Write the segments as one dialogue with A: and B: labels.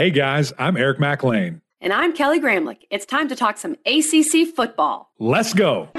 A: Hey guys, I'm Eric McLean.
B: And I'm Kelly Gramlich. It's time to talk some ACC football.
A: Let's go.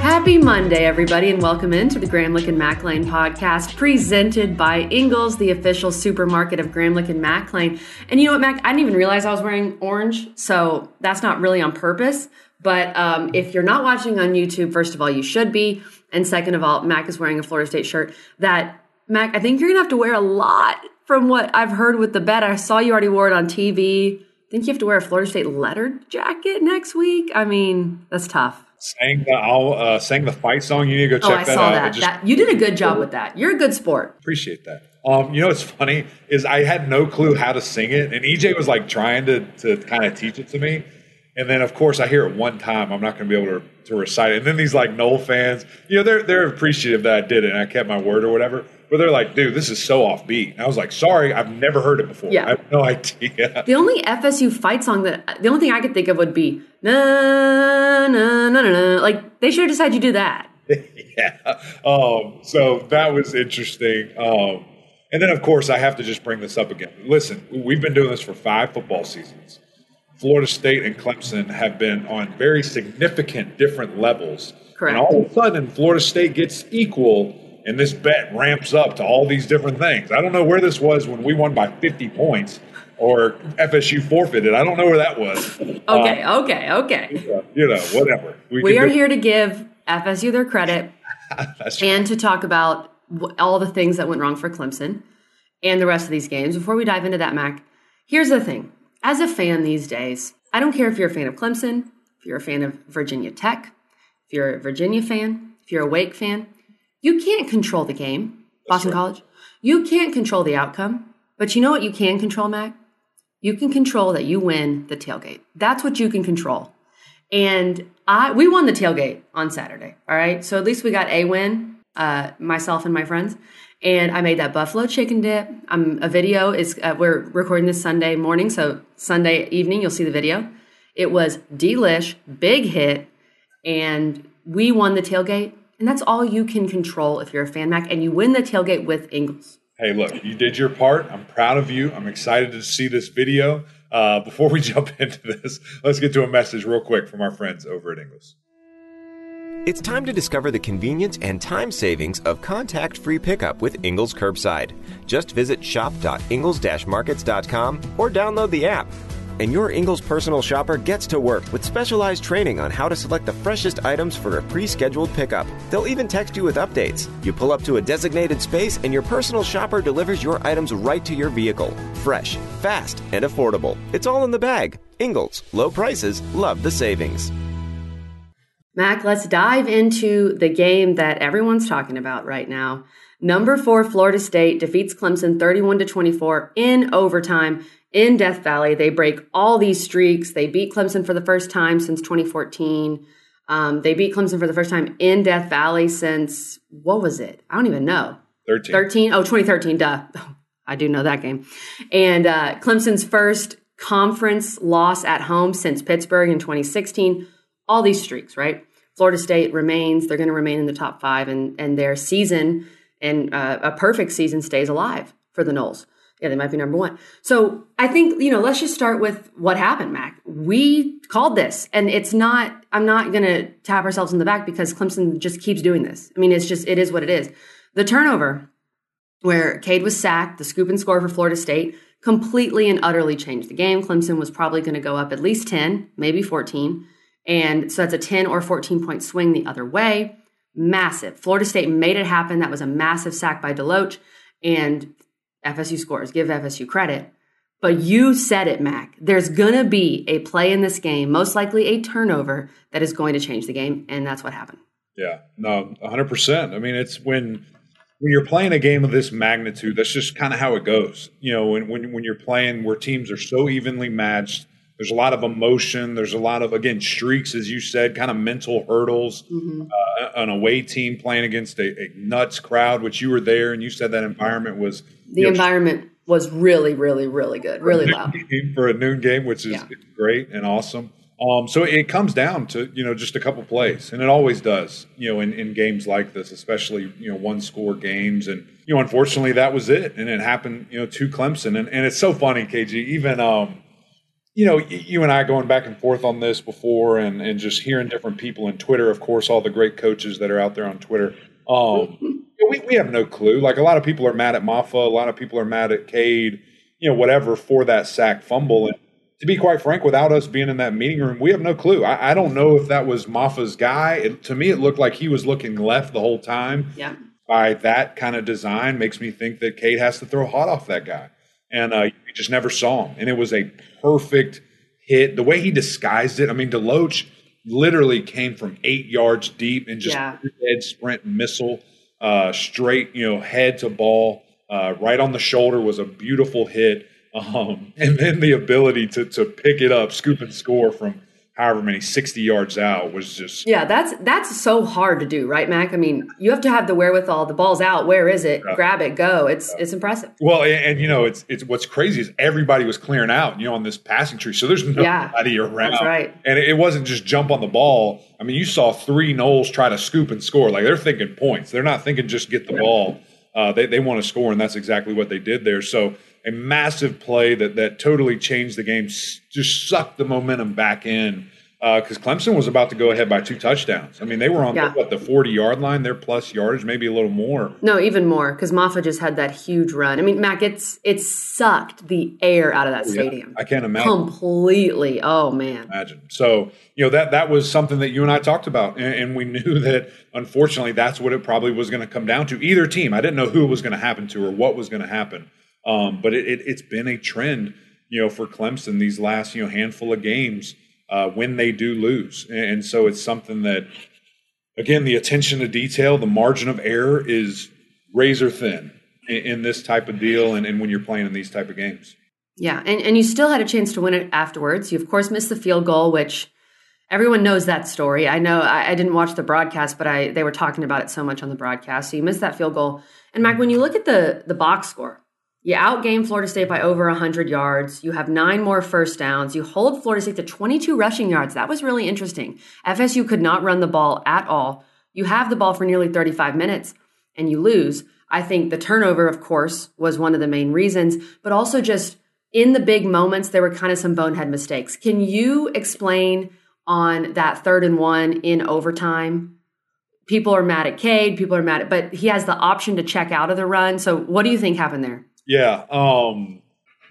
B: Happy Monday, everybody, and welcome into the Gramlich and McLean podcast presented by Ingles, the official supermarket of Gramlich and McLean. And you know what, Mac? I didn't even realize I was wearing orange, so that's not really on purpose. But um, if you're not watching on YouTube, first of all, you should be. And second of all, Mac is wearing a Florida State shirt that, Mac, I think you're going to have to wear a lot from what I've heard with the bet. I saw you already wore it on TV. I think you have to wear a Florida State lettered jacket next week. I mean, that's tough
A: sang the I'll, uh, sang the fight song. You need to go
B: oh,
A: check
B: I
A: that
B: saw
A: out.
B: That.
A: Just,
B: that. You did a good job with that. You're a good sport.
A: Appreciate that. Um, you know what's funny is I had no clue how to sing it, and EJ was like trying to to kind of teach it to me. And then, of course, I hear it one time. I'm not going to be able to, to recite it. And then these like Nole fans, you know, they're they're appreciative that I did it and I kept my word or whatever. But they're like, dude, this is so offbeat. And I was like, sorry, I've never heard it before.
B: Yeah.
A: I have no idea.
B: The only FSU fight song that the only thing I could think of would be na na na na na. Like they should have had you do that.
A: yeah. Um, so that was interesting. Um, and then, of course, I have to just bring this up again. Listen, we've been doing this for five football seasons. Florida State and Clemson have been on very significant different levels.
B: Correct.
A: And all of a sudden, Florida State gets equal, and this bet ramps up to all these different things. I don't know where this was when we won by 50 points or FSU forfeited. I don't know where that was.
B: Okay, uh, okay, okay.
A: You know, whatever.
B: We, we are do- here to give FSU their credit and to talk about all the things that went wrong for Clemson and the rest of these games. Before we dive into that, Mac, here's the thing as a fan these days, I don't care if you're a fan of Clemson, if you're a fan of Virginia Tech, if you're a Virginia fan, if you're a Wake fan, you can't control the game, Boston right. College. You can't control the outcome. But you know what you can control, Mac? You can control that you win the tailgate. That's what you can control. And I we won the tailgate on Saturday. All right. So at least we got a win, uh, myself and my friends and I made that buffalo chicken dip. Um, a video is uh, we're recording this Sunday morning, so Sunday evening you'll see the video. It was delish, big hit, and we won the tailgate. And that's all you can control if you're a fan Mac, and you win the tailgate with Ingles.
A: Hey, look, you did your part. I'm proud of you. I'm excited to see this video. Uh, before we jump into this, let's get to a message real quick from our friends over at Ingles.
C: It's time to discover the convenience and time savings of contact free pickup with Ingles Curbside. Just visit shop.ingles-markets.com or download the app. And your Ingles personal shopper gets to work with specialized training on how to select the freshest items for a pre scheduled pickup. They'll even text you with updates. You pull up to a designated space, and your personal shopper delivers your items right to your vehicle. Fresh, fast, and affordable. It's all in the bag. Ingles, low prices, love the savings.
B: Mac, let's dive into the game that everyone's talking about right now. Number four, Florida State defeats Clemson 31 to 24 in overtime in Death Valley. They break all these streaks. They beat Clemson for the first time since 2014. Um, they beat Clemson for the first time in Death Valley since, what was it? I don't even know.
A: 13.
B: 13? Oh, 2013, duh. I do know that game. And uh, Clemson's first conference loss at home since Pittsburgh in 2016 all these streaks, right? Florida State remains, they're going to remain in the top five, and, and their season and uh, a perfect season stays alive for the Noles. Yeah, they might be number one. So I think, you know, let's just start with what happened, Mac. We called this, and it's not, I'm not going to tap ourselves in the back because Clemson just keeps doing this. I mean, it's just, it is what it is. The turnover where Cade was sacked, the scoop and score for Florida State, completely and utterly changed the game. Clemson was probably going to go up at least 10, maybe 14. And so that's a 10 or 14 point swing the other way. Massive. Florida State made it happen. That was a massive sack by DeLoach. And FSU scores. Give FSU credit. But you said it, Mac. There's going to be a play in this game, most likely a turnover, that is going to change the game. And that's what happened.
A: Yeah, no, 100%. I mean, it's when when you're playing a game of this magnitude, that's just kind of how it goes. You know, when, when, when you're playing where teams are so evenly matched, there's a lot of emotion. There's a lot of again streaks, as you said, kind of mental hurdles. Mm-hmm. Uh, an away team playing against a, a, nuts crowd, which you were there, and you said that environment was
B: the environment know, was really, really, really good, really loud
A: for a noon game, which is yeah. great and awesome. Um, so it comes down to you know just a couple plays, and it always does. You know, in, in games like this, especially you know one score games, and you know unfortunately that was it, and it happened you know to Clemson, and, and it's so funny, KG. Even um, you know you and I going back and forth on this before, and and just hearing different people in Twitter, of course, all the great coaches that are out there on Twitter. Um, we we have no clue. Like a lot of people are mad at Mafah, a lot of people are mad at Cade, you know, whatever for that sack fumble, and to be quite frank, without us being in that meeting room, we have no clue. I, I don't know if that was Mafah's guy. It, to me, it looked like he was looking left the whole time.
B: Yeah.
A: By that kind of design, makes me think that Cade has to throw hot off that guy, and uh, you just never saw him. And it was a perfect hit. The way he disguised it, I mean, DeLoach literally came from eight yards deep and just
B: Yeah.
A: head sprint missile uh, straight, you know, head to ball, uh, right on the shoulder was a beautiful hit. Um, and then the ability to to pick it up, scoop and score from however many sixty yards out was just
B: Yeah, that's that's so hard to do, right, Mac? I mean, you have to have the wherewithal. The ball's out. Where is it?
A: Yeah.
B: Grab it. Go. It's it's impressive.
A: well. And, and, you know, it's it's what's crazy is everybody was clearing out, you know, on this passing tree, so there's
B: Yeah,
A: nobody around.
B: That's right.
A: And it wasn't just jump on the ball. I mean, you saw three Noles try to scoop and score. Like they're thinking points. They're not thinking just get the ball. Uh, they they want to score, and that's exactly what they did there. So a massive play that that totally changed the game, just sucked the momentum back in. Uh, because Clemson was about to go ahead by two touchdowns. I mean, they were on
B: Yeah.
A: what the forty yard line, their plus yardage, maybe a little more.
B: No, even more because Mafah just had that huge run. I mean, Mac, it's it sucked the air out of that oh, stadium
A: I can't imagine.
B: completely. Oh man.
A: imagine. So, you know, that that was something that you and I talked about. And, and we knew that unfortunately that's what it probably was going to come down to. Either team. I didn't know who it was going to happen to or what was going to happen. Um, but it, it, it's been a trend, you know, for Clemson these last, you know, handful of games uh, when they do lose. And, and so it's something that, again, the attention to detail, the margin of error is razor thin in, in this type of deal and, and when you're playing in these type of games.
B: Yeah, and and you still had a chance to win it afterwards. You of course missed the field goal, which everyone knows that story. I know I, I didn't watch the broadcast, but I they were talking about it so much on the broadcast. So you missed that field goal. And Mac, when you look at the the box score, you outgame Florida State by over 100 yards. You have nine more first downs. You hold Florida State to 22 rushing yards. That was really interesting. FSU could not run the ball at all. You have the ball for nearly 35 minutes and you lose. I think the turnover, of course, was one of the main reasons, but also just in the big moments, there were kind of some bonehead mistakes. Can you explain on that third and one in overtime? People are mad at Cade. People are mad at, but he has the option to check out of the run. So, what do you think happened there?
A: Yeah. Um,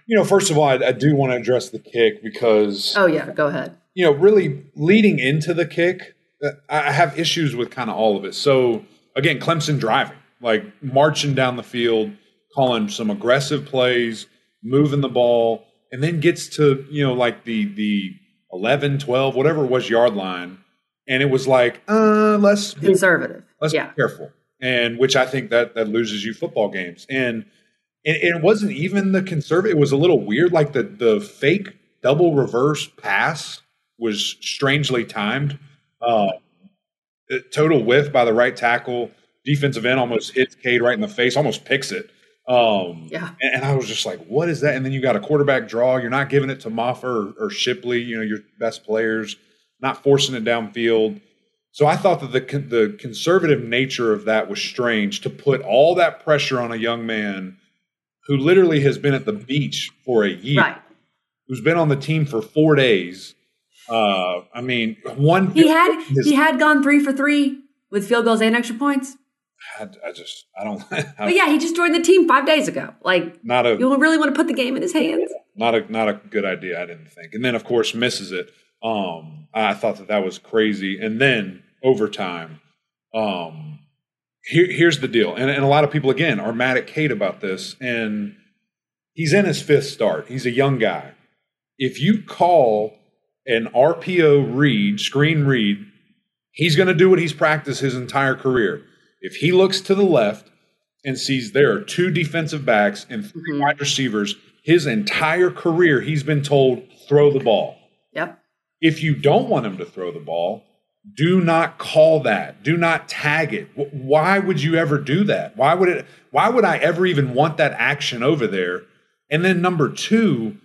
A: you know, first of all, I, I do want to address the kick because,
B: Oh yeah, go ahead.
A: you know, really leading into the kick, uh, I have issues with kind of all of it. So, again, Clemson driving, like marching down the field, calling some aggressive plays, moving the ball, and then gets to, you know, like the, the 11, 12, whatever it was yard line. And it was like, uh, let's be
B: Conservative.
A: Let's
B: yeah.
A: be careful. And which I think that that loses you football games. And and, and it wasn't even the conservative. It was a little weird. Like the the fake double reverse pass was strangely timed. Uh, total whiff by the right tackle. Defensive end almost hits Cade right in the face, almost picks it. Um,
B: Yeah.
A: and, and I was just like, what is that? And then you got a quarterback draw. You're not giving it to Mafah or, or Shipley, you know, your best players, not forcing it downfield. So I thought that the the conservative nature of that was strange to put all that pressure on a young man who literally has been at the beach for a year,
B: Right.
A: who's been on the team for four days. Uh, I mean, one
B: He had
A: his-
B: he had gone three for three with field goals and extra points.
A: I, I just I don't
B: But yeah, he just joined the team five days ago. Like
A: not a
B: you really want to put the game in his hands.
A: not a not a good idea. I didn't think, and then of course misses it. Um, I thought that that was crazy, and then overtime. Um, here, here's the deal, and, and a lot of people again are mad at Cade about this, and he's in his fifth start. He's a young guy. If you call an RPO read, screen read, he's going to do what he's practiced his entire career. If he looks to the left and sees there are two defensive backs and 3 mm-hmm. wide receivers, his entire career he's been told throw the ball.
B: Yep.
A: If you don't want him to throw the ball, do not call that. Do not tag it. Why would you ever do that? Why would it why would I ever even want that action over there? And then number 2,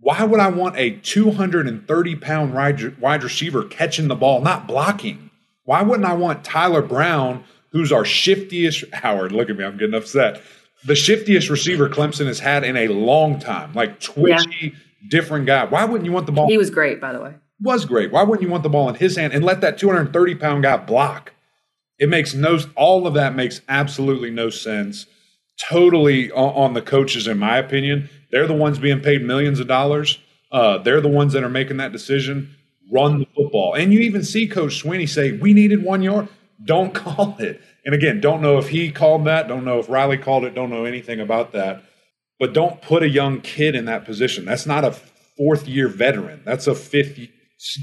A: Why would I want a 230 pound wide, wide receiver catching the ball, not blocking? Why wouldn't I want Tyler Brown, who's our shiftiest Howard? Look at me, I'm getting upset. The shiftiest receiver Clemson has had in a long time, like twitchy, yeah. different guy. Why wouldn't you want the ball?
B: He was great, by the way.
A: Was great. Why wouldn't you want the ball in his hand and let that 230 pound guy block? It makes no. All of that makes absolutely no sense. Totally on, the coaches, in my opinion. They're the ones being paid millions of dollars. Uh, they're the ones that are making that decision. Run the football, and you even see Coach Swinney say, "We needed one yard." Don't call it. And again, don't know if he called that. Don't know if Riley called it. Don't know anything about that. But don't put a young kid in that position. That's not a fourth year veteran. That's a fifth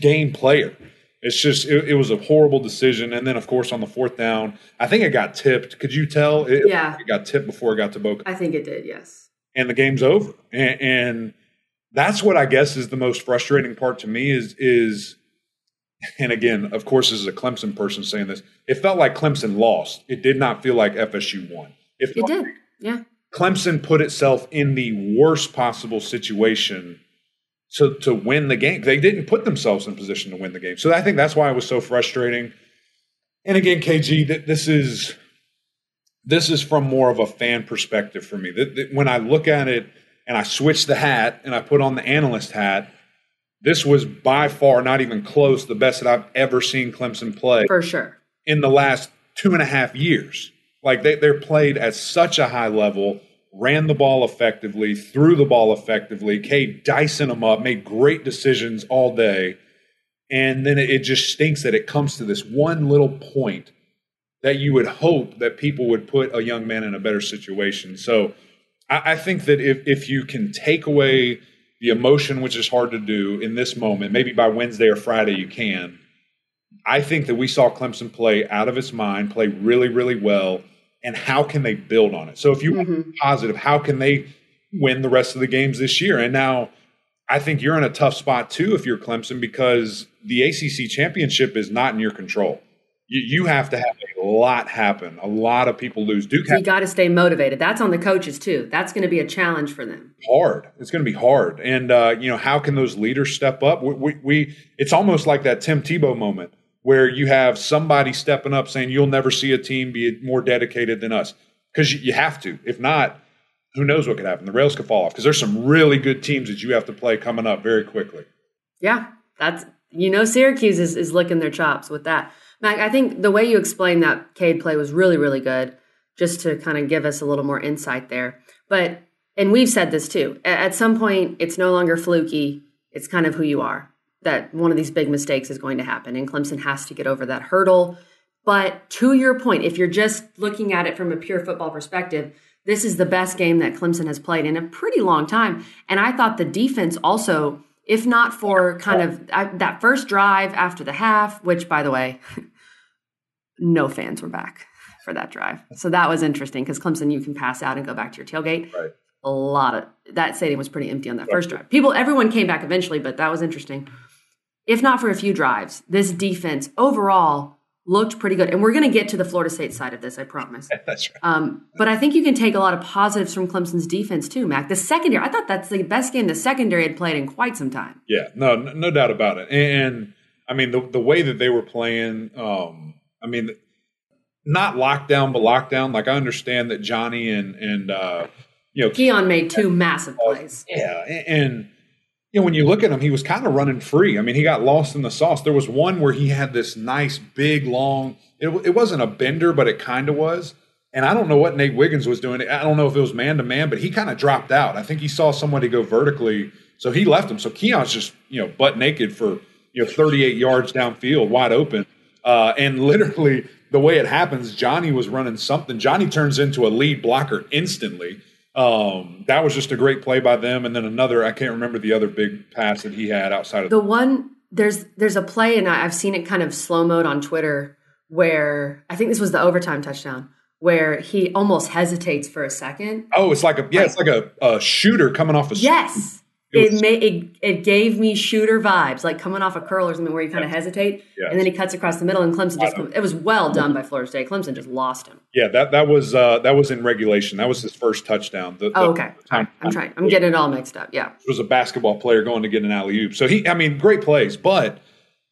A: game player. It's just it, it, was a horrible decision. And then of course on the fourth down, I think it got tipped. Could you tell? It,
B: yeah,
A: it got tipped before it got to Boca.
B: I think it did. Yes.
A: And the game's over. And, and that's what I guess is the most frustrating part to me is is. And again, of course, this is a Clemson person saying this. It felt like Clemson lost. It did not feel like FSU won.
B: It, it did. Yeah.
A: Clemson put itself in the worst possible situation to to win the game. They didn't put themselves in position to win the game. So I think that's why it was so frustrating. And again, KG, this is this is from more of a fan perspective for me. When I look at it and I switch the hat and I put on the analyst hat, this was by far not even close the best that I've ever seen Clemson play.
B: For sure.
A: In the last two and a half years. Like they, they're played at such a high level ran the ball effectively, threw the ball effectively. Cade dicing them up, made great decisions all day. And then it just stinks that it comes to this one little point that you would hope that people would put a young man in a better situation. So I, I think that if, if you can take away the emotion, which is hard to do in this moment, maybe by Wednesday or Friday you can. I think that we saw Clemson play out of its mind, play really, really well and how can they build on it? So if you mm-hmm. want positive, how can they win the rest of the games this year? And now I think you're in a tough spot too if you're Clemson because the ACC championship is not in your control. You, you have to have a lot happen. A lot of people lose. Duke.
B: You got to stay motivated. That's on the coaches too. That's going to be a challenge for them.
A: Hard. It's going to be hard. And uh, you know how can those leaders step up? We, we, we it's almost like that Tim Tebow moment where you have somebody stepping up saying you'll never see a team be more dedicated than us because you have to. If not, who knows what could happen? The rails could fall off because there's some really good teams that you have to play coming up very quickly.
B: Yeah, that's you know Syracuse is, is licking their chops with that. Mac, I think the way you explained that Cade play was really really good, just to kind of give us a little more insight there. But and we've said this too. At some point, it's no longer fluky. It's kind of who you are that one of these big mistakes is going to happen and Clemson has to get over that hurdle. But to your point, if you're just looking at it from a pure football perspective, this is the best game that Clemson has played in a pretty long time. And I thought the defense also, if not for kind of that first drive after the half, which by the way, no fans were back for that drive. So that was interesting because Clemson, you can pass out and go back to your tailgate.
A: Right.
B: A lot of that stadium was pretty empty on that first drive. People, everyone came back eventually, but that was interesting if not for a few drives, this defense overall looked pretty good. And we're going to get to the Florida State side of this, I promise.
A: that's right.
B: Um, but I think you can take a lot of positives from Clemson's defense too, Mac. The secondary, I thought that's the best game the secondary had played in quite some time.
A: Yeah, no, no doubt about it. And I mean, the, the way that they were playing, um, I mean, not lockdown, but lockdown. Like I understand that Johnny and, and, uh, you know,
B: Keon made two massive plays.
A: Yeah. and you know, when you look at him, he was kind of running free. I mean, he got lost in the sauce. There was one where he had this nice, big, long. It, it wasn't a bender, but it kind of was. And I don't know what Nate Wiggins was doing. I don't know if it was man to man, but he kind of dropped out. I think he saw somebody go vertically, so he left him. So Keon's just you know butt naked for you know 38 yards downfield, wide open. Uh, and literally, the way it happens, Johnny was running something. Johnny turns into a lead blocker instantly um, that was just a great play by them. And then another, I can't remember the other big pass that he had outside of
B: the one. There's there's a play, and I've seen it kind of slow mode on Twitter where I think this was the overtime touchdown where he almost hesitates for a second.
A: Oh, it's like a yeah, like, it's like a, a, shooter coming off a
B: yes. It
A: was-
B: made it, it gave me shooter vibes, like coming off a curl or something where you kind of hesitate,
A: Yes.
B: and then he cuts across the middle, and Clemson just it was well done by Florida State. Clemson just lost him.
A: Yeah, that that was uh, that was in regulation. That was his first touchdown. The,
B: Oh,
A: the
B: okay. I'm trying. I'm getting it all mixed up. Yeah.
A: was a basketball player going to get an alley oop. So he, I mean, great plays, but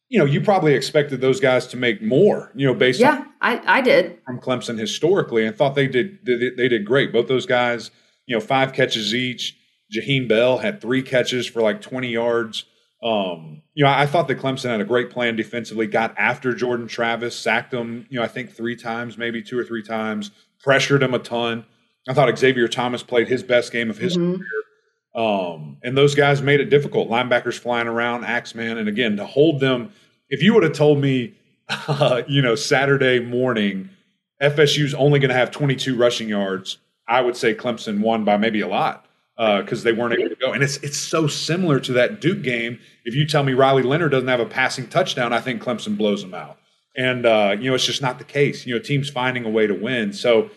A: you know, you probably expected those guys to make more. You know, based on
B: Yeah, I, I did.
A: from Clemson historically, and thought they did they did great. Both those guys, you know, five catches each. Jaheim Bell had three catches for like 20 yards. Um, you know, I thought that Clemson had a great plan defensively, got after Jordan Travis, sacked him, you know, I think three times, maybe two or three times, pressured him a ton. I thought Xavier Thomas played his best game of his
B: Mhm.
A: career. Um, and those guys made it difficult. Linebackers flying around, Axeman, and again to hold them. If you would have told me, uh, you know, Saturday morning, FSU's only going to have 22 rushing yards, I would say Clemson won by maybe a lot because they weren't able to go. And it's it's so similar to that Duke game. If you tell me Riley Leonard doesn't have a passing touchdown, I think Clemson blows them out. And uh, you know, it's just not the case. You know, teams finding a way to win. So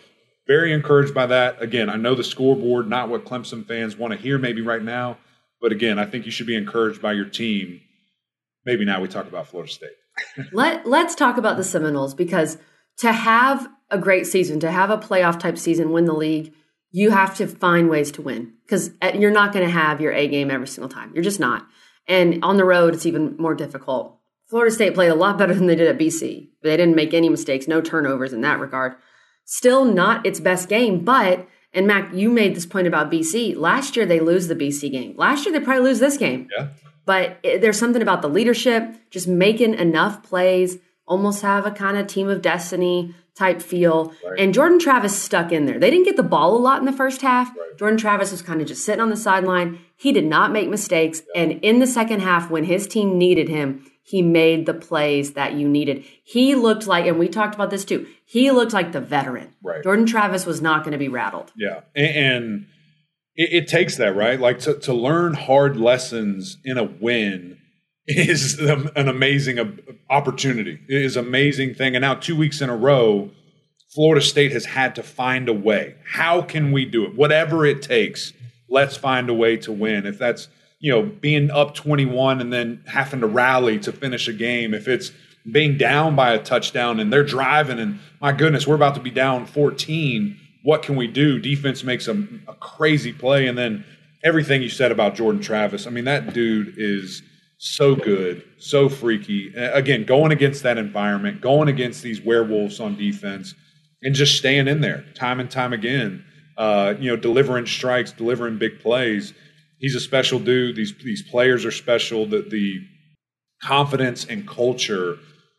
A: very encouraged by that. Again, I know the scoreboard, not what Clemson fans want to hear maybe right now, but again, I think you should be encouraged by your team. Maybe now we talk about Florida State.
B: Let Let's talk about the Seminoles because to have a great season, to have a playoff type season, win the league, you have to find ways to win because eh, you're not going to have your A game every single time. You're just not. And on the road, it's even more difficult. Florida State played a lot better than they did at BC. They didn't make any mistakes, no turnovers in that regard. Still not its best game, but and Mac, you made this point about BC. Last year they lose the BC game. Last year they probably lose this game.
A: Yeah.
B: But it, there's something about the leadership, just making enough plays, almost have a kind of team of destiny type feel.
A: Right.
B: And Jordan Travis stuck in there. They didn't get the ball a lot in the first half. Jordan Travis was kind of just sitting on the sideline. He did not make mistakes. And in the second half, when his team needed him, he made the plays that you needed. He looked like, and we talked about this too, he looked like the veteran.
A: Right.
B: Jordan Travis was not going to be rattled.
A: Yeah, and, and it, it takes that right. Like to to learn hard lessons in a win is an amazing opportunity. It is amazing thing. And now two weeks in a row, Florida State has had to find a way. How can we do it? Whatever it takes, let's find a way to win. If that's you know being up twenty one and then having to rally to finish a game. If it's being down by a touchdown and they're driving and my goodness, we're about to be down fourteen what can we do? Defense makes a, a, crazy play, and then everything you said about Jordan Travis. I mean, that dude is so good, so freaky. Again, going against that environment, going against these werewolves on defense, and just staying in there time and time again. Uh, you know, delivering strikes, delivering big plays. He's a special dude. These these players are special. The the confidence and culture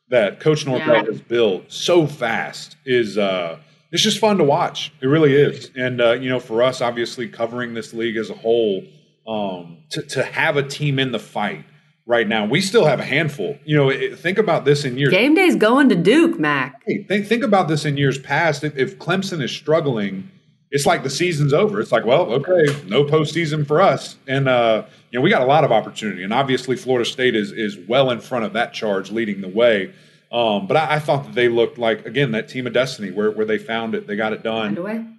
A: that Coach Norvell
B: Yeah.
A: has built so fast is. Uh, it's just fun to watch. It really is. And uh, you know, for us, obviously covering this league as a whole, um, to to have a team in the fight right now, we still have a handful. You know, it, think about this in years.
B: Game day's going to Duke, Mac.
A: Hey, think think about this in years past. If, if Clemson is struggling, it's like the season's over. It's like, well, okay, no postseason for us. And uh, you know, we got a lot of opportunity. And obviously, Florida State is is well in front of that charge, leading the way. Um, but I, I, thought that they looked like again that team of destiny where where they found it, they got it done.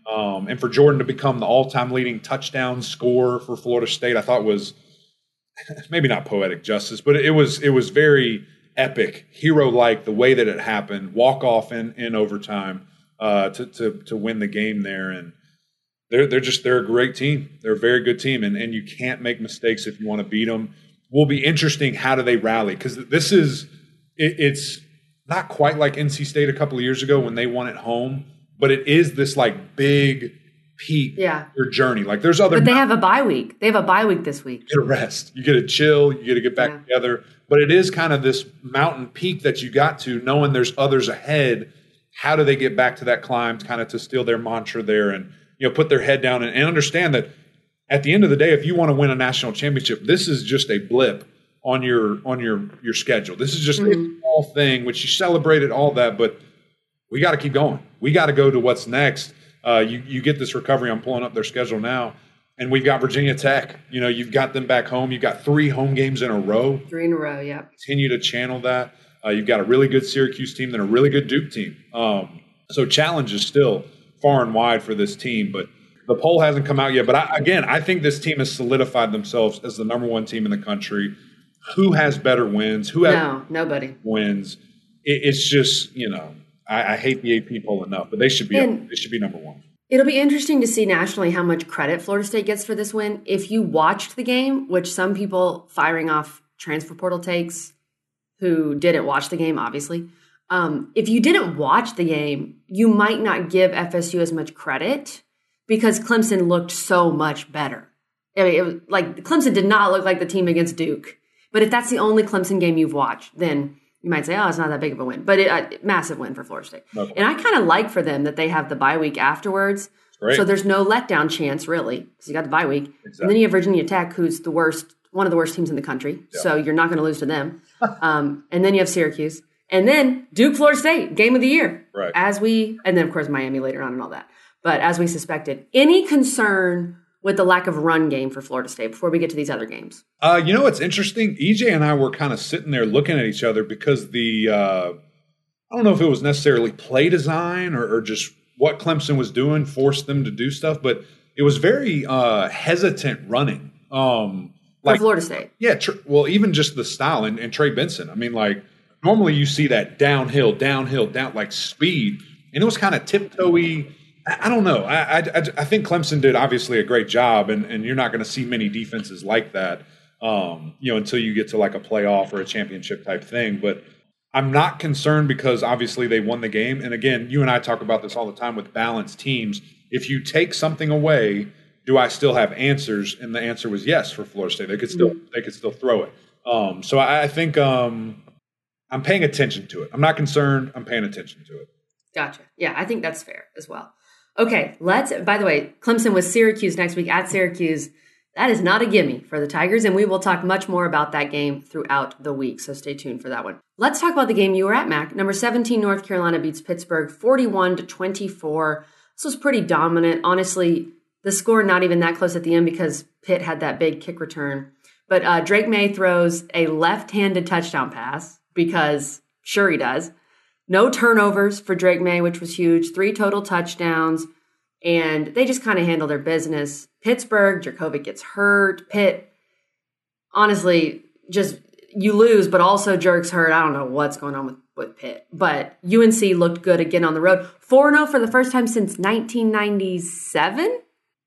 A: Um, and for Jordan to become the all time leading touchdown scorer for Florida State, I thought was maybe not poetic justice, but it was it was very epic, hero like the way that it happened. Walk off in in overtime uh, to to to win the game there, and they're they're just they're a great team. They're a very good team, and and you can't make mistakes if you want to beat them. Will be interesting. How do they rally? Because this is it, it's not quite like NC State a couple of years ago when they won at home, but it is this like big peak
B: yeah.
A: your journey. Like there's other
B: But they have a bye week. They have a bye week this week.
A: You get a rest. You get a chill, you get to get back
B: Yeah.
A: together. But it is kind of this mountain peak that you got to, knowing there's others ahead. How do they get back to that climb kind of to steal their mantra there and you know put their head down and, and understand that at the end of the day, if you want to win a national championship, this is just a blip on your on your your schedule. This is just a mm-hmm. small thing, which you celebrated all that, but we got to keep going. We got to go to what's next. Uh, you you get this recovery. I'm pulling up their schedule now, and we've got Virginia Tech. You know, you've got them back home. You've got three home games in a row.
B: Three in a row, yeah.
A: Continue to channel that. Uh, you've got a really good Syracuse team, then a really good Duke team. Um, so challenges still far and wide for this team, but The poll hasn't come out yet, but I, again, I think this team has solidified themselves as the number one team in the country. Who has better wins? Who has
B: No, nobody.
A: wins? It, it's just you know, I, I hate the AP poll enough, but they should be
B: And-
A: they should be number one.
B: It'll be interesting to see nationally how much credit Florida State gets for this win. If you watched the game, which some people firing off transfer portal takes who didn't watch the game, obviously. Um, if you didn't watch the game, you might not give FSU as much credit because Clemson looked so much better. I mean, it was like Clemson did not look like the team against Duke. But if that's the only Clemson game you've watched, then you might say, "Oh, it's not that big of a win," but it, uh, massive win for Florida State.
A: Okay.
B: And I kind of like for them that they have the bye week afterwards,
A: Great.
B: so there's no letdown chance really because you got the bye week, and then you have Virginia Tech, who's the worst, one of the worst teams in the country. So you're not going to lose to them. um, and then you have Syracuse, and then Duke, Florida State, game of the year.
A: Right.
B: As we, and then of course Miami later on and all that. But as we suspected, any concern with the lack of run game for Florida State before we get to these other games?
A: Uh, you know what's interesting? EJ and I were kind of sitting there looking at each other because the uh, I don't know if it was necessarily play design or, or just what Clemson was doing forced them to do stuff, but it was very uh, hesitant running. Um,
B: For
A: like
B: Florida State.
A: yeah, tr- well, even just the style and, and Trey Benson. I mean, like normally you see that downhill, downhill, down like speed, and it was kind of tiptoey. I, don't know. I, I I think Clemson did obviously a great job, and and you're not going to see many defenses like that, um, you know, until you get to like a playoff or a championship type thing. But I'm not concerned because obviously they won the game, and again, you and I talk about this all the time with balanced teams. If you take something away do I still have answers? And the answer was yes for Florida State. They could still they could still throw it. Um, so I, I think um, I'm paying attention to it. I'm not concerned. I'm paying attention to it.
B: Gotcha. Yeah, I think that's fair as well. Okay, let's. By the way, Clemson was Syracuse next week at Syracuse. That is not a gimme for the Tigers, and we will talk much more about that game throughout the week. So stay tuned for that one. Let's talk about the game you were at, Mac. Number 17, North Carolina beats Pittsburgh 41 to 24. This was pretty dominant. Honestly, the score not even that close at the end because Pitt had that big kick return. But uh, Drake Maye throws a left-handed touchdown pass because sure he does. No turnovers for Drake Maye, which was huge. Three total touchdowns, and they just kind of handle their business. Pittsburgh, Jurkovec gets hurt. Pitt, honestly, just you lose, but also Jerk's hurt. I don't know what's going on with, with Pitt. But UNC looked good again on the road. 4 0 for the first time since 1997.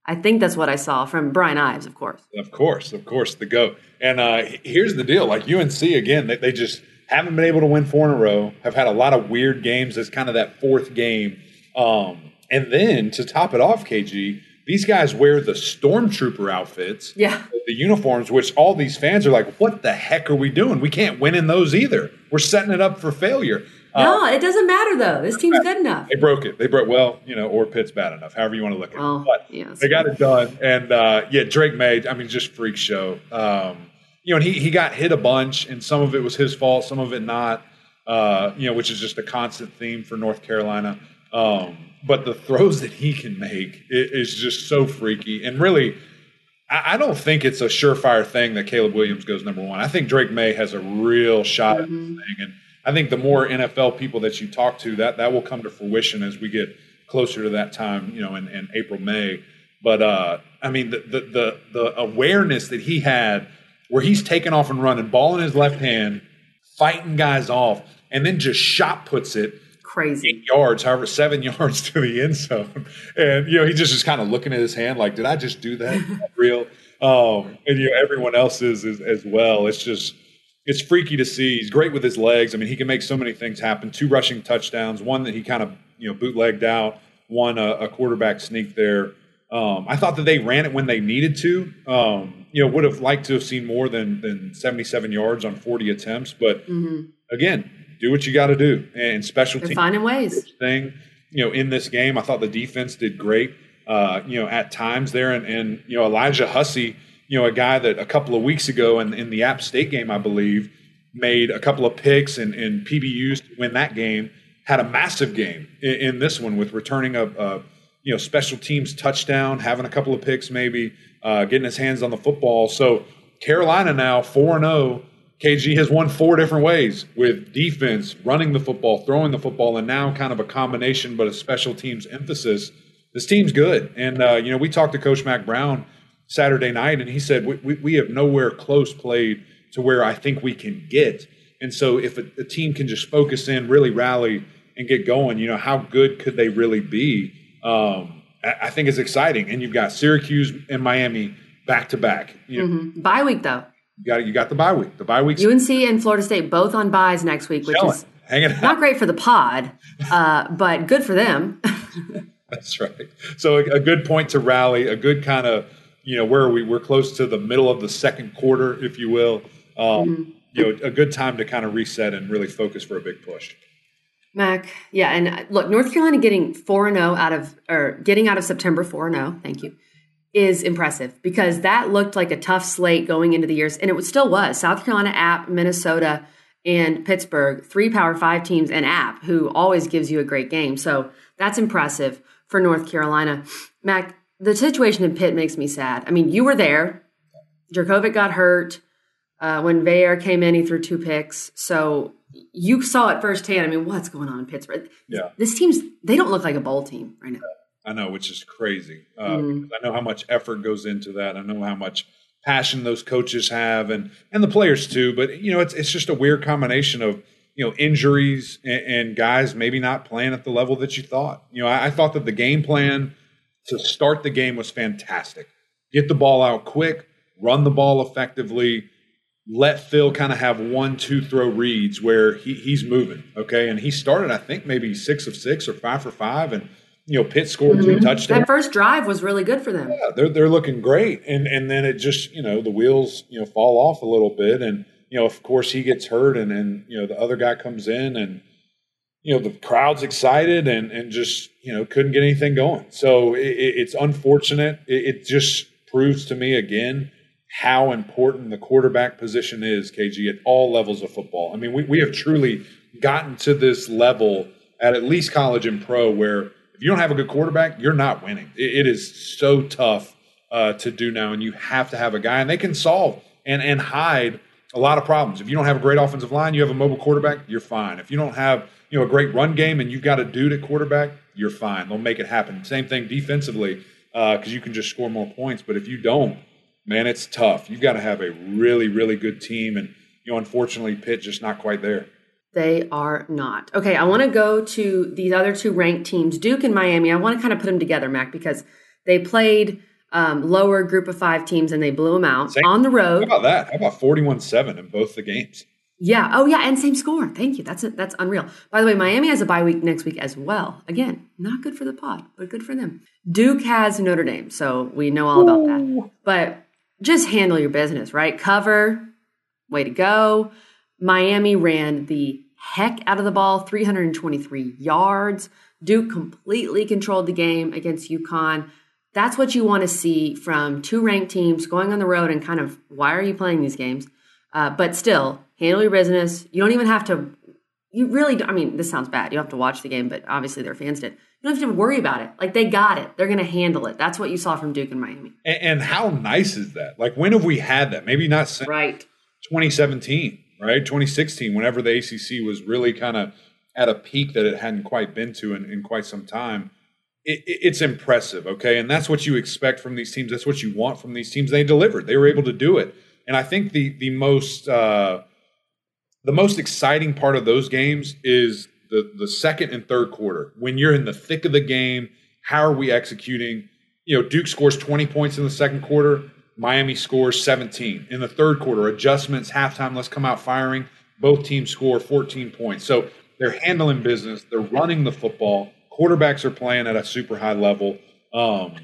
B: I think that's what I saw from Brian Ives, of course.
A: Of course, of course, the goat. And uh, here's the deal: like UNC again, they, they just haven't been able to win four in a row. Have had a lot of weird games. As kind of that fourth game, um, and then to top it off, KG, these guys wear the stormtrooper outfits.
B: Yeah.
A: the uniforms, which all these fans are like, "What the heck are we doing? We can't win in those either. We're setting it up for failure."
B: No, it doesn't matter though. This team's good enough.
A: they broke it. They broke well, you know, or Pitt's bad enough, however you want to look at it.
B: Well,
A: But
B: yes.
A: they got it done, and uh, yeah, Drake Maye. I mean, just freak show. Um, you know, and he he got hit a bunch, and some of it was his fault, some of it not. Uh, you know, which is just a constant theme for North Carolina. Um, but the throws that he can make is just so freaky, and really. I I don't think it's a surefire thing that Caleb Williams goes number one. I think Drake Maye has a real shot at this thing, and I think the more NFL people that you talk to, that that will come to fruition as we get closer to that time, you know, in, in April, May. But uh, I mean, the, the the the awareness that he had, where he's taking off and running, ball in his left hand, fighting guys off, and then just shot puts it
B: Crazy.
A: yards, however, seven yards to the end zone. And, you know, he just is kind of looking at his hand like, did I just do that? That real? Um, and, you know, everyone else is, is as well. It's just, it's freaky to see. He's great with his legs. I mean, he can make so many things happen. Two rushing touchdowns, one that he kind of, you know, bootlegged out, one a, a quarterback sneak there. Um, I thought that they ran it when they needed to. Um, you know, would have liked to have seen more than than 77 yards on 40 attempts, but again, do what you got to do. And special teams
B: finding ways.
A: thing. You know, in this game, I thought the defense did great. Uh, you know, at times there, and, and you know Alijah Huzzie, you know, a guy that a couple of weeks ago in, in the App State game, I believe, made a couple of picks and, and PBUs to win that game. Had a massive game in, in this one with returning a, a you know special teams touchdown, having a couple of picks, maybe uh, getting his hands on the football. So Carolina now four and zero. KG has won four different ways with defense, running the football, throwing the football, and now kind of a combination, but a special teams emphasis. this team's good. And uh, you know, we talked to Coach Mack Brown Saturday night, and he said we, we, we have nowhere close played to where I think we can get. And so, if a, a team can just focus in, really rally, and get going, you know, how good could they really be? Um, I, think it's exciting. And you've got Syracuse and Miami back to back.
B: Mm-hmm. Bye week though.
A: you got you got the bye week. The bye week.
B: UNC and Florida State both on buys next week, which is
A: hanging out.
B: not great for the pod, uh, but good for them.
A: That's right. So a, a good point to rally, a good kind of, you know, where are we? We're close to the middle of the second quarter, if you will. Um, You know, a good time to kind of reset and really focus for a big push.
B: Mac, yeah, and uh, look, North Carolina getting four and zero out of or getting out of September four and zero. Thank you. Is impressive because that looked like a tough slate going into the years, and it still was. South Carolina, App, Minnesota, and Pittsburgh, three Power Five teams, and App, who always gives you a great game. So that's impressive for North Carolina. Mac, the situation in Pitt makes me sad. I mean, you were there. Jurkovec got hurt uh, when Veilleux came in. He threw two picks, so you saw it firsthand. I mean, what's going on in Pittsburgh?
A: Yeah.
B: This team's they don't look like a bowl team right now.
A: I know, which is crazy. Uh,
B: Mm.
A: I know how much effort goes into that. I know how much passion those coaches have, and and the players too. But you know, it's it's just a weird combination of you know injuries and, and guys maybe not playing at the level that you thought. You know, I, I thought that the game plan to start the game was fantastic. Get the ball out quick, run the ball effectively. Let Phil kind of have one, two throw reads where he, he's moving, okay? And he started, I think, maybe six of six or five for five, and you know, Pitt scored two mm-hmm. touchdowns.
B: That first drive was really good for them.
A: Yeah, they're they're looking great, and and then it just you know the wheels you know fall off a little bit, and you know of course he gets hurt, and and you know the other guy comes in, and you know the crowd's excited, and and just you know couldn't get anything going. So it- it's unfortunate. It, it just proves to me again how important the quarterback position is, KG, at all levels of football. I mean, we, we have truly gotten to this level at at least college and pro where if you don't have a good quarterback, you're not winning. It, it is so tough uh, to do now, and you have to have a guy, and they can solve and and hide a lot of problems. If you don't have a great offensive line, you have a mobile quarterback, you're fine. If you don't have you know a great run game and you've got a dude at quarterback, you're fine. They'll make it happen. Same thing defensively because you can just score more points. But if you don't, man, it's tough. You've got to have a really really good team, and you know unfortunately Pitt just not quite there.
B: They are not. Okay, I want to go to these other two ranked teams, Duke and Miami. I want to kind of put them together, Mac, because they played um, lower group of five teams and they blew them out
A: Same-
B: on the road.
A: How about that? How about forty-one seven in both the games?
B: Yeah. Oh, yeah. And same score. Thank you. That's that's unreal. By the way, Miami has a bye week next week as well. Again, not good for the pod, but good for them. Duke has Notre Dame, so we know all about that. But just handle your business, right? Cover. Way to go. Miami ran the heck out of the ball, 323 yards. Duke completely controlled the game against UConn. That's what you want to see from two ranked teams going on the road and kind of why are you playing these games? Uh, but still, handle your business. You don't even have to. You really. I mean, this sounds bad. You have to watch the game, but obviously their fans did. You don't have to worry about it. Like they got it. They're going to handle it. That's what you saw from Duke and Miami.
A: And, and how nice is that? Like when have we had that? Maybe not since
B: Right.
A: 2017, right? 2016, whenever the ACC was really kind of at a peak that it hadn't quite been to in, in quite some time. It, it- it's impressive, okay? And that's what you expect from these teams. That's what you want from these teams. They delivered. They were able to do it. And I think the the most uh, the most exciting part of those games is the the second and third quarter when you're in the thick of the game. How are we executing? You know, Duke scores 20 points in the second quarter. Miami scores 17 in the third quarter. Adjustments, halftime. Let's come out firing. Both teams score 14 points. So they're handling business. They're running the football. Quarterbacks are playing at a super high level. Um,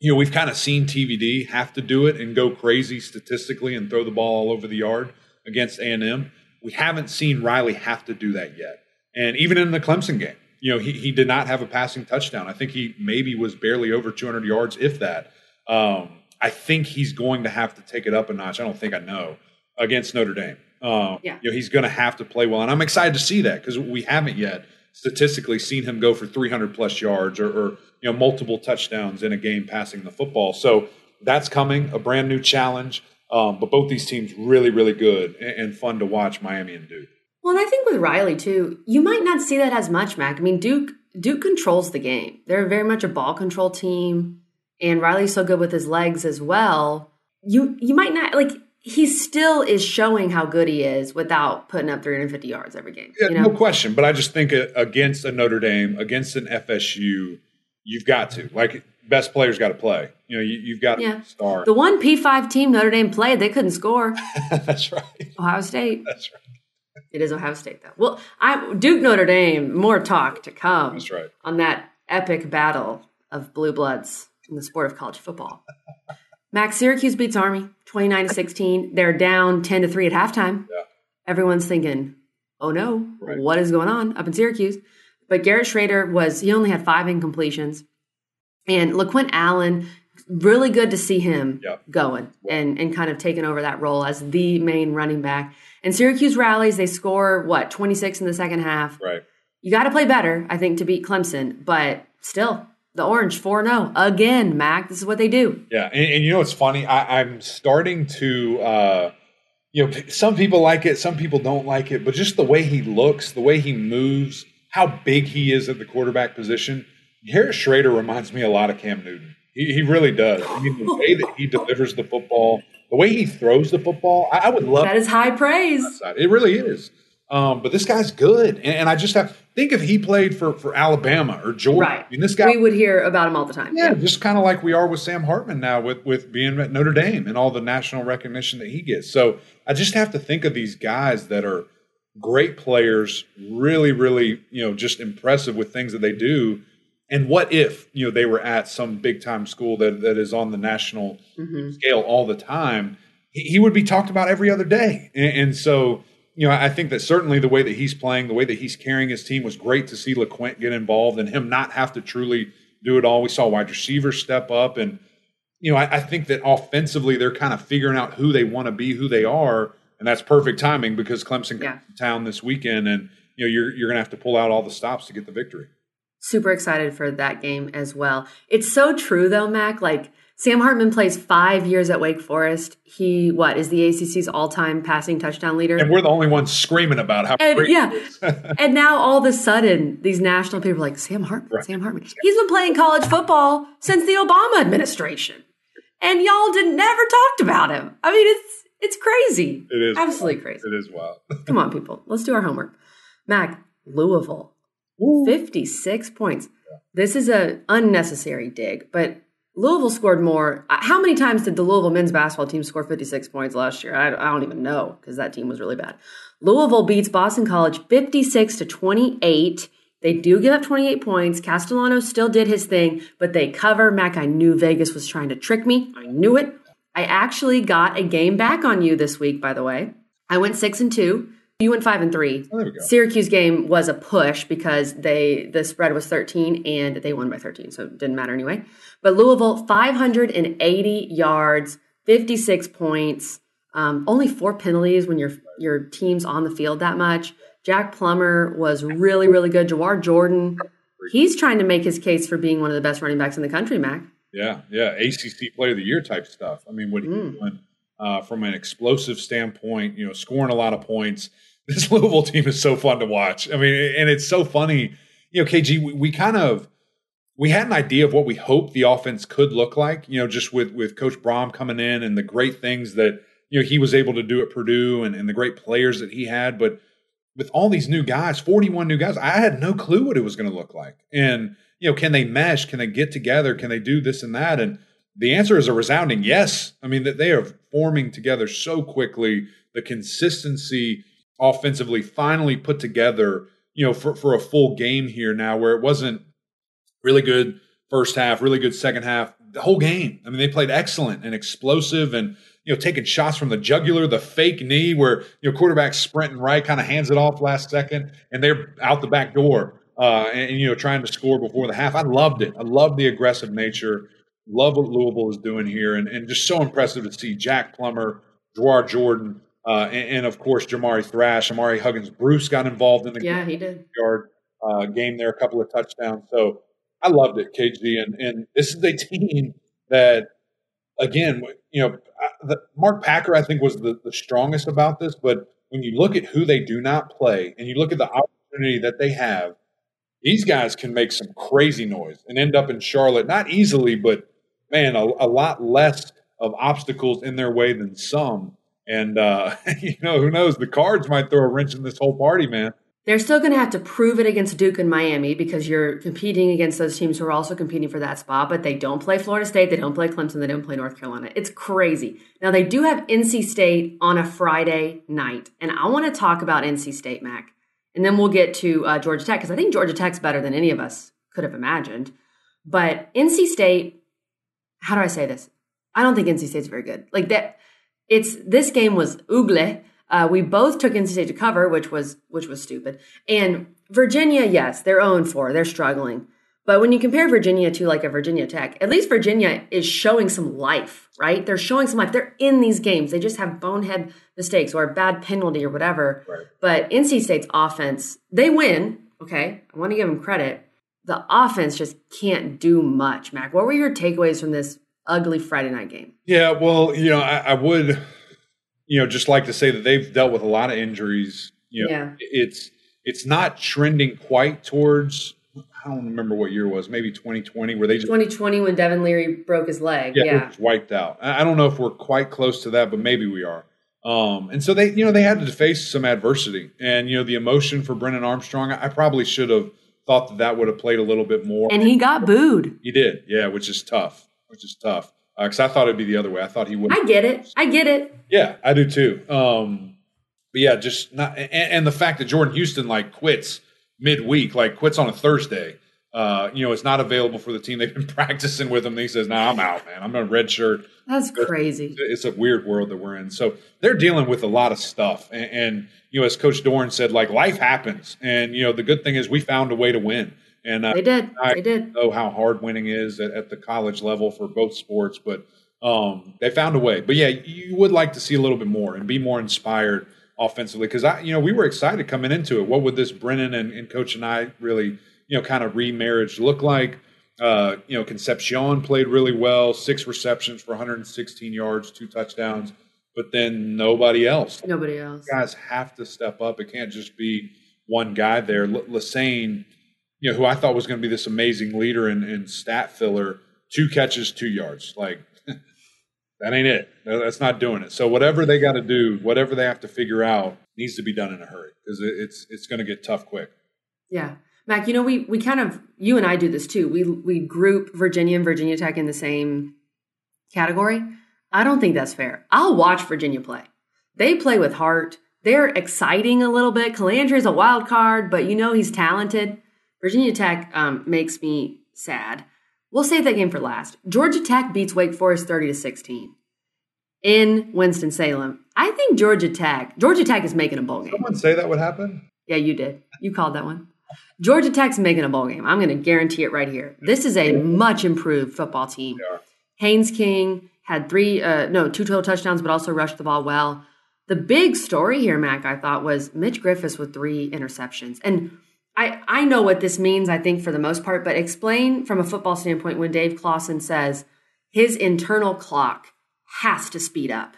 A: you know, we've kind of seen TVD have to do it and go crazy statistically and throw the ball all over the yard against A&M. We haven't seen Riley have to do that yet. And even in the Clemson game, you know, he, he did not have a passing touchdown. I think he maybe was barely over 200 yards, if that. Um, I think he's going to have to take it up a notch. I don't think I know against Notre Dame. Um,
B: Yeah.
A: You know, he's going to have to play well. And I'm excited to see that because we haven't yet statistically seen him go for 300 plus yards or, or you know multiple touchdowns in a game passing the football. So that's coming, a brand new challenge. Um, but both these teams really, really good and, and fun to watch. Miami and Duke.
B: Well, and I think with Riley too, you might not see that as much, Mac. I mean, Duke Duke controls the game. They're very much a ball control team, and Riley's so good with his legs as well. You you might not like he still is showing how good he is without putting up 350 yards every game.
A: Yeah,
B: you know?
A: no question. But I just think against a Notre Dame, against an FSU, you've got to like best players got to play. You know, you, have got to
B: yeah.
A: start.
B: The one P5 team Notre Dame played, they couldn't score.
A: That's right.
B: Ohio State.
A: That's right.
B: It is Ohio State though. Well, I Duke Notre Dame. More talk to come.
A: That's right.
B: On that epic battle of blue bloods in the sport of college football. Mac Syracuse beats Army 29 to 16. They're down 10 to 3 at halftime.
A: Yeah.
B: Everyone's thinking, oh no,
A: right.
B: what is going on up in Syracuse? But Garrett Shrader was, he only had five incompletions. And LeQuint Allen, really good to see him
A: yeah.
B: going and, and kind of taking over that role as the main running back. And Syracuse rallies, they score, what, 26 in the second half.
A: Right.
B: You got to play better, I think, to beat Clemson. But still, the Orange 4 0 again, Mac. This is what they do.
A: Yeah. And, and you know, it's funny. I, I'm starting to, uh, you know, some people like it, some people don't like it, but just the way he looks, the way he moves, how big he is at the quarterback position. Garrett Shrader reminds me a lot of Cam Newton. He, he really does. I mean, the way that he delivers the football, the way he throws the football, I, I would love
B: that is high praise.
A: It really is. Um, but this guy's good, and, and, I just have think if he played for for Alabama or Georgia.
B: Right. I
A: mean, this guy
B: we would hear about him all the time.
A: Yeah, yeah. just kind of like we are with Sam Hartman now, with with being at Notre Dame and all the national recognition that he gets. So I just have to think of these guys that are great players, really, really, you know, just impressive with things that they do. And what if you know they were at some big time school that that is on the national mm-hmm. scale all the time? He, he, would be talked about every other day, and, and so you know, I think that certainly the way that he's playing, the way that he's carrying his team was great to see LeQuint get involved and him not have to truly do it all. We saw wide receivers step up. And, you know, I, I think that offensively they're kind of figuring out who they want to be, who they are. And that's perfect timing because Clemson yeah. comes to town this weekend and, you know, you're, you're going to have to pull out all the stops to get the victory.
B: Super excited for that game as well. It's so true though, Mac. Like, Sam Hartman plays five years at Wake Forest. He what is the ACC's all-time passing touchdown leader,
A: and we're the only ones screaming about how
B: and, yeah. and now all of a sudden, these national people are like Sam Hartman, right. Sam Hartman. He's been playing college football since the Obama administration, and y'all did never talked about him. I mean, it's it's crazy.
A: It is
B: absolutely crazy.
A: It is wild.
B: Come on, people, let's do our homework. Mac Louisville, fifty-six points. This is a unnecessary dig, but Louisville scored more. Uh, how many times did the Louisville men's basketball team score 56 points last year? I, I don't even know because that team was really bad. Louisville beats Boston College 56 to 28. They do give up 28 points. Castellano still did his thing, but they cover. Mac, I knew Vegas was trying to trick me. I knew it. I actually got a game back on you this week, by the way. I went six and two. You went five and three.
A: Oh,
B: Syracuse game was a push because they the spread was 13 and they won by 13, so it didn't matter anyway. But Louisville, 580 yards, 56 points, um, only four penalties when your your team's on the field that much. Jack Plummer was really, really good. Jawhar Jordan, he's trying to make his case for being one of the best running backs in the country, Mac.
A: Yeah, yeah. ACC Player of the Year type stuff. I mean, what mm. he's doing uh, from an explosive standpoint, you know, scoring a lot of points. This Louisville team is so fun to watch. I mean, and it's so funny. You know, KG, we, we kind of we had an idea of what we hoped the offense could look like, you know, just with with Coach Brohm coming in and the great things that you know he was able to do at Purdue and, and the great players that he had. But with all these new guys, 41 new guys, I had no clue what it was going to look like. And, you know, can they mesh? Can they get together? Can they do this and that? And the answer is a resounding yes. I mean, that they are forming together so quickly. The consistency offensively finally put together, you know, for, for a full game here now where it wasn't really good first half, really good second half, the whole game. I mean, they played excellent and explosive and, you know, taking shots from the jugular, the fake knee where, you know, quarterback sprinting right, kind of hands it off last second, and they're out the back door uh, and, and, you know, trying to score before the half. I loved it. I loved the aggressive nature. Love what Louisville is doing here. And, and just so impressive to see Jack Plummer, Jawhar Jordan, uh, and, and, of course, Jamari Thrash, Ahmari Huggins Bruce got involved in the
B: yeah, he did.
A: yard uh, game there, a couple of touchdowns. So I loved it, KG, and and this is a team that, again, you know, the, Mark Packer I think was the, the strongest about this, but when you look at who they do not play and you look at the opportunity that they have, these guys can make some crazy noise and end up in Charlotte, not easily, but man, a, a lot less of obstacles in their way than some. And uh, you know, who knows? The cards might throw a wrench in this whole party, man.
B: They're still going to have to prove it against Duke and Miami because you're competing against those teams who are also competing for that spot, but they don't play Florida State, they don't play Clemson, they don't play North Carolina. It's crazy. Now, they do have NC State on a Friday night, and I want to talk about NC State, Mac, and then we'll get to uh, Georgia Tech because I think Georgia Tech's better than any of us could have imagined. But NC State, how do I say this? I don't think NC State's very good. Like that, it's this game was ugle uh, we both took NC State to cover, which was which was stupid. And Virginia, yes, they're 0 4. They're struggling. But when you compare Virginia to like a Virginia Tech, at least Virginia is showing some life, right? They're showing some life. They're in these games. They just have bonehead mistakes or a bad penalty or whatever. Right. But NC State's offense, they win. Okay. I want to give them credit. The offense just can't do much, Mac. What were your takeaways from this ugly Friday night game?
A: Yeah, well, you know, I, I would you know, just like to say that they've dealt with a lot of injuries. You know, yeah. it's it's not trending quite towards. I don't remember what year it was. Maybe 2020, where they just
B: 2020 when Devin Leary broke his leg.
A: Yeah, yeah. wiped out. I don't know if we're quite close to that, but maybe we are. Um, and so they, you know, they had to face some adversity, and you know, the emotion for Brennan Armstrong. I probably should have thought that that would have played a little bit more.
B: And he got booed.
A: He did, yeah, which is tough. Which is tough because uh, I thought it'd be the other way. I thought he would.
B: I get it. I get it.
A: Yeah, I do too. Um, but yeah, just not, and, and, the fact that Jordan Houston like quits midweek, like quits on a Thursday, uh, you know, is not available for the team. They've been practicing with him. And he says, "No, nah, I'm out, man. I'm a red shirt."
B: That's crazy.
A: It's a weird world that we're in. So they're dealing with a lot of stuff, and, and you know, as Coach Doeren said, like life happens, and you know, the good thing is we found a way to win. And
B: uh, they did. I they did.
A: know how hard winning is at, at the college level for both sports, but um, they found a way. But yeah, you would like to see a little bit more and be more inspired offensively because I, you know, we were excited coming into it. What would this Brennan and, and Coach Anae really, you know, kind of remarriage look like? Uh, you know, Concepcion played really well, six receptions for 116 yards, two touchdowns, but then nobody else.
B: Nobody else.
A: Guys have to step up. It can't just be one guy there. L- Lassane you know, who I thought was going to be this amazing leader and, and stat filler, two catches, two yards. Like, that ain't it. That's not doing it. So whatever they got to do, whatever they have to figure out, needs to be done in a hurry because it's it's going to get tough quick.
B: Yeah, Mac. You know, we we kind of you and I do this too. We we group Virginia and Virginia Tech in the same category. I don't think that's fair. I'll watch Virginia play. They play with heart. They're exciting a little bit. Colandrea is a wild card, but you know he's talented. Virginia Tech um, makes me sad. We'll save that game for last. Georgia Tech beats Wake Forest 30 to 16 in Winston-Salem. I think Georgia Tech, Georgia Tech is making a bowl game.
A: Someone say that would happen?
B: Yeah, you did. You called that one. Georgia Tech's making a bowl game. I'm going to guarantee it right here. This is a much improved football team. Haynes King had three, uh, no, two total touchdowns, but also rushed the ball well. The big story here, Mac, I thought, was Mitch Griffis with three interceptions. And I, I know what this means, I think, for the most part, but explain from a football standpoint when Dave Clawson says his internal clock has to speed up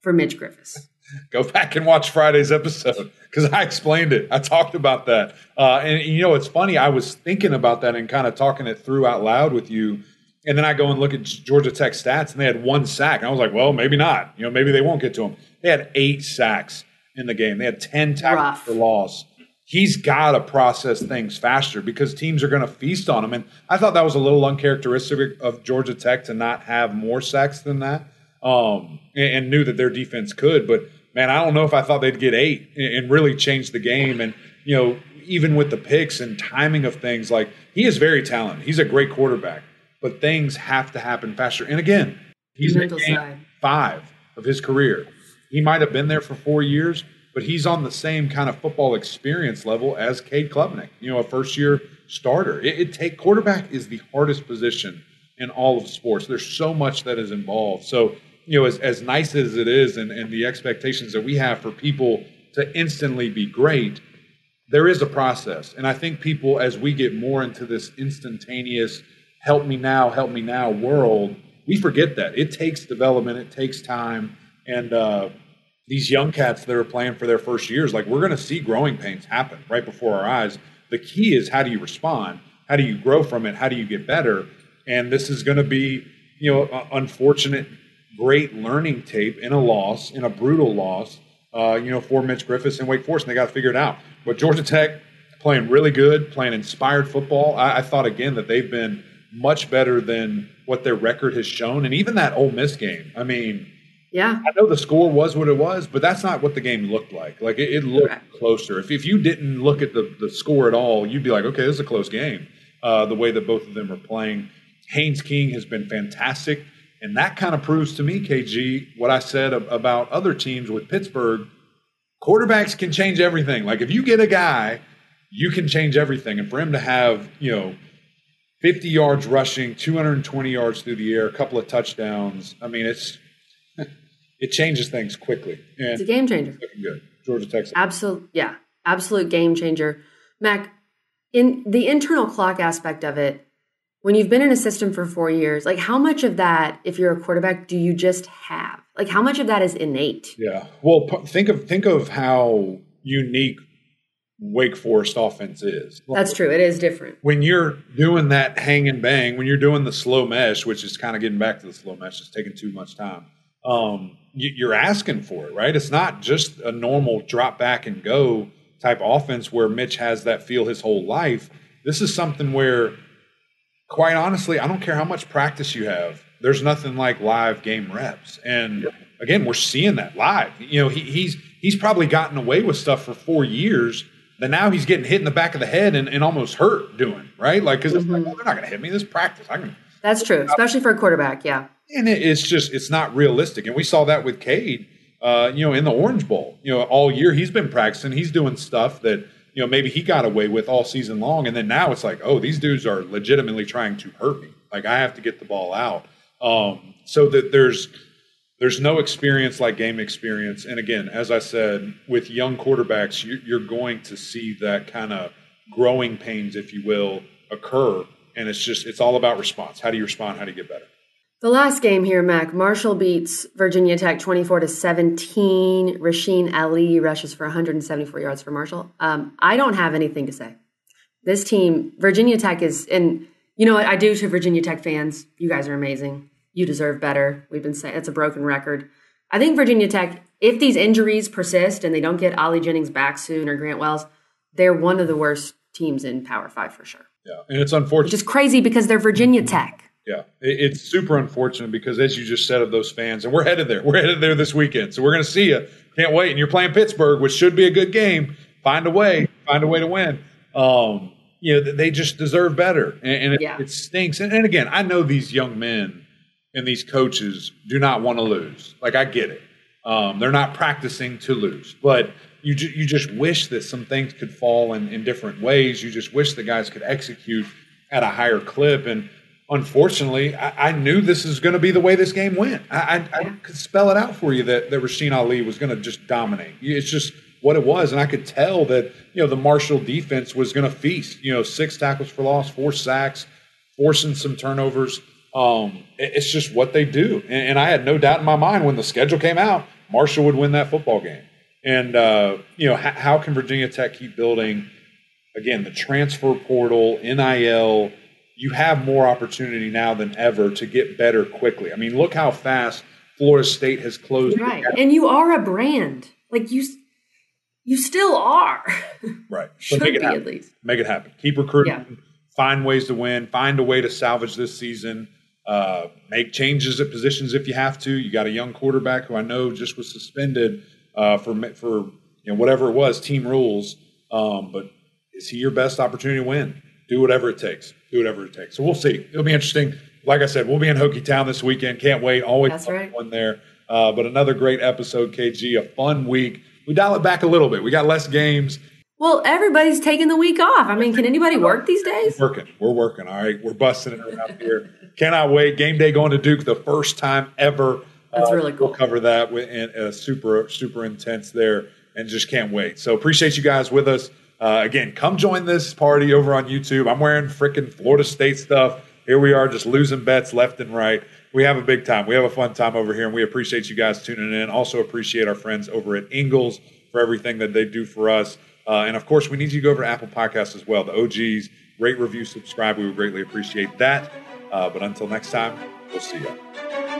B: for Mitch Griffis.
A: Go back and watch Friday's episode because I explained it. I talked about that. Uh, and, you know, it's funny. I was thinking about that and kind of talking it through out loud with you. And then I go and look at Georgia Tech stats, and they had one sack. And I was like, well, maybe not. You know, maybe they won't get to him. They had eight sacks in the game. They had 10 tackles for loss he's got to process things faster because teams are going to feast on him. And I thought that was a little uncharacteristic of Georgia Tech to not have more sacks than that, um, and, and, knew that their defense could. But man, I don't know if I thought they'd get eight and, really change the game. And you know, even with the picks and timing of things, like he is very talented. He's a great quarterback, but things have to happen faster. And again, he's in five of his career. He might have been there for four years but he's on the same kind of football experience level as Cade Klubnik, you know, a first year starter. It, it take quarterback is the hardest position in all of sports. There's so much that is involved. So, you know, as, as nice as it is and, and the expectations that we have for people to instantly be great, there is a process. And I think people, as we get more into this instantaneous help me now, help me now world, we forget that. It takes development, it takes time. And, uh, these young cats that are playing for their first years, like we're going to see growing pains happen right before our eyes. The key is how do you respond? How do you grow from it? How do you get better? And this is going to be, you know, unfortunate, great learning tape in a loss, in a brutal loss, uh, you know, for Mitch Griffis and Wake Forest, and they got to figure it out. But Georgia Tech playing really good, playing inspired football. I, I thought again that they've been much better than what their record has shown, and even that Ole Miss game. I mean,
B: yeah,
A: I know the score was what it was, but that's not what the game looked like. Like it, it looked closer. If if you didn't look at the the score at all, you'd be like, okay, this is a close game. Uh, the way that both of them are playing, Haynes King has been fantastic. And that kind of proves to me, KG, what I said about other teams with Pittsburgh. Quarterbacks can change everything. Like if you get a guy, you can change everything. And for him to have, you know, 50 yards rushing, 220 yards through the air, a couple of touchdowns. I mean, it's it changes things quickly.
B: And it's a game changer.
A: Looking good. Georgia Texas.
B: Absolute, yeah, absolute game changer. Mac, in the internal clock aspect of it, when you've been in a system for four years, like how much of that, if you're a quarterback, do you just have? Like how much of that is innate?
A: Yeah. Well, think of think of how unique Wake Forest offense is.
B: That's true. It is different.
A: When you're doing that hang and bang, when you're doing the slow mesh, which is kind of getting back to the slow mesh, it's taking too much time. Um, you're asking for it, right? It's not just a normal drop back and go type offense where Mitch has that feel his whole life. This is something where quite honestly, I don't care how much practice you have. There's nothing like live game reps. And again, we're seeing that live. You know, he, he's he's probably gotten away with stuff for four years that now he's getting hit in the back of the head and, and almost hurt doing right. Like because mm-hmm. like, well, they're not going to hit me. This practice. I can.
B: That's true, especially for a quarterback. Yeah.
A: And it, it's just it's not realistic. And we saw that with Cade. Uh, you know, in the Orange Bowl, you know, all year he's been practicing. He's doing stuff that you know, maybe he got away with all season long. And then now it's like, oh, these dudes are legitimately trying to hurt me. Like I have to get the ball out. Um, so that there's there's no experience like game experience. And again, as I said, with young quarterbacks, you're going to see that kind of growing pains, if you will, occur. And it's just it's all about response. How do you respond? How do you get better?
B: The last game here, Mac. Marshall beats Virginia Tech 24 to 17. Rasheen Ali rushes for 174 yards for Marshall. Um, I don't have anything to say. This team, Virginia Tech is, and you know what I do to Virginia Tech fans? You guys are amazing. You deserve better. We've been saying it's a broken record. I think Virginia Tech, if these injuries persist and they don't get Ali Jennings back soon or Grant Wells, they're one of the worst teams in Power Five for sure.
A: Yeah, and it's unfortunate.
B: Which is crazy because they're Virginia Tech.
A: Yeah, it's super unfortunate because, as you just said, of those fans, and we're headed there. We're headed there this weekend, so we're going to see you. Can't wait. And you're playing Pittsburgh, which should be a good game. Find a way, find a way to win. Um, you know, they just deserve better, and, and it, yeah. it, stinks. And, and again, I know these young men and these coaches do not want to lose. Like I get it. Um, they're not practicing to lose, but you ju- you just wish that some things could fall in, in different ways. You just wish the guys could execute at a higher clip and unfortunately, I, I, knew this is going to be the way this game went. I, I, I, could spell it out for you that, that Rasheen Ali was going to just dominate. It's just what it was. And I could tell that, you know, the Marshall defense was going to feast, you know, six tackles for loss, four sacks, forcing some turnovers. Um, it, it's just what they do. And, and, I had no doubt in my mind when the schedule came out, Marshall would win that football game. And, uh, you know, how can Virginia Tech keep building, again, the transfer portal, NIL, you have more opportunity now than ever to get better quickly. I mean, look how fast Florida State has closed.
B: Right, and you are a brand. Like you, you still are.
A: Right,
B: should
A: make it
B: be
A: happen.
B: at least.
A: Make it happen. Keep recruiting. Yeah. Find ways to win. Find a way to salvage this season. Uh, make changes at positions if you have to. You got a young quarterback who I know just was suspended uh, for for you know whatever it was, team rules. Um, but is he your best opportunity to win? Do whatever it takes do whatever it takes. So we'll see. It'll be interesting. Like I said, we'll be in Hokie Town this weekend. Can't wait. Always
B: That's right.
A: one there. Uh, but another great episode, KG. A fun week. We dial it back a little bit. We got less games.
B: Well, everybody's taking the week off. I mean, can anybody work these days?
A: We're working. We're working. All right. We're busting it around here. Cannot wait. Game day going to Duke the first time ever.
B: That's uh, really cool.
A: We'll cover that with uh, super super intense there, and just can't wait. So appreciate you guys with us. Uh, again, come join this party over on YouTube. I'm wearing freaking Florida State stuff. Here we are, just losing bets left and right. We have a big time. We have a fun time over here, and we appreciate you guys tuning in. Also, appreciate our friends over at Ingles for everything that they do for us. Uh, and of course, we need you to go over to Apple Podcasts as well. The OGs, rate, review, subscribe. We would greatly appreciate that. Uh, but until next time, we'll see you.